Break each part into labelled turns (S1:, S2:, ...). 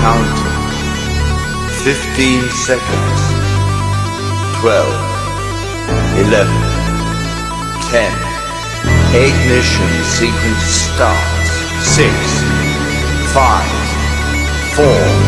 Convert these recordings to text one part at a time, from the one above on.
S1: counting. Fifteen seconds. Twelve. Eleven. Ten. Ignition sequence starts. Six. Five. Four.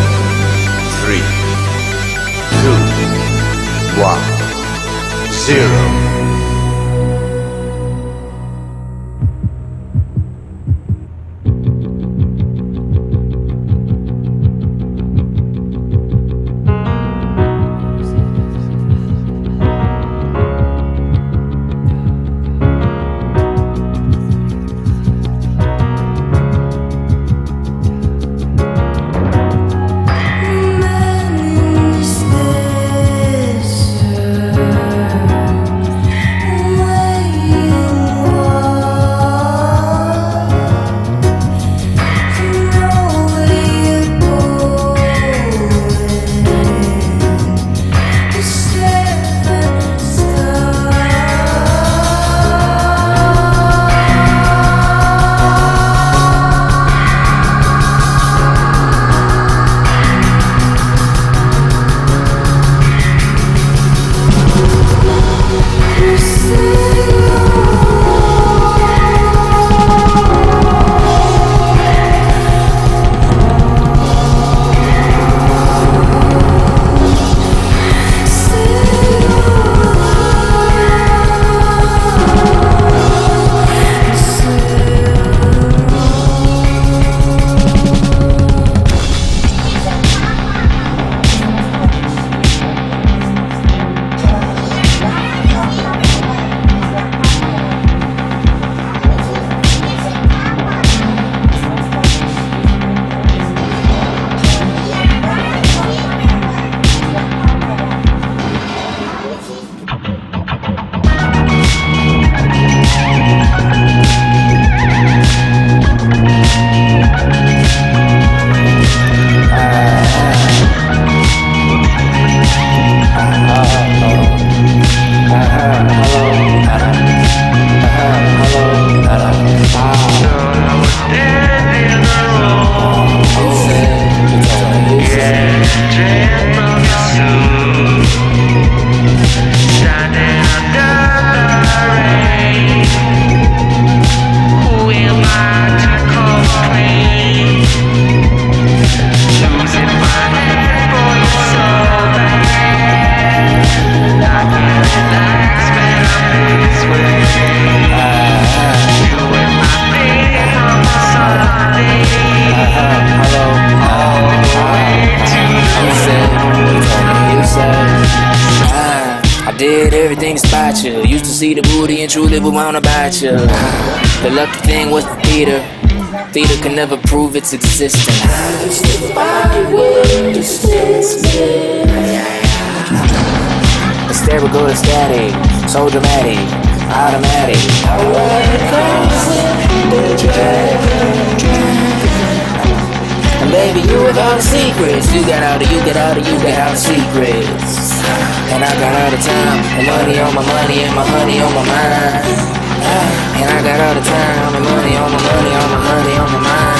S2: Theater can never prove its existence. Hysterical static, so dramatic, automatic. And baby, you with all the secrets. You got all the, you got all the, you got all the secrets. And I got all the time, and money on my money, and my honey on my mind. And I got all the time, all the money, all my money, all my money on my mind.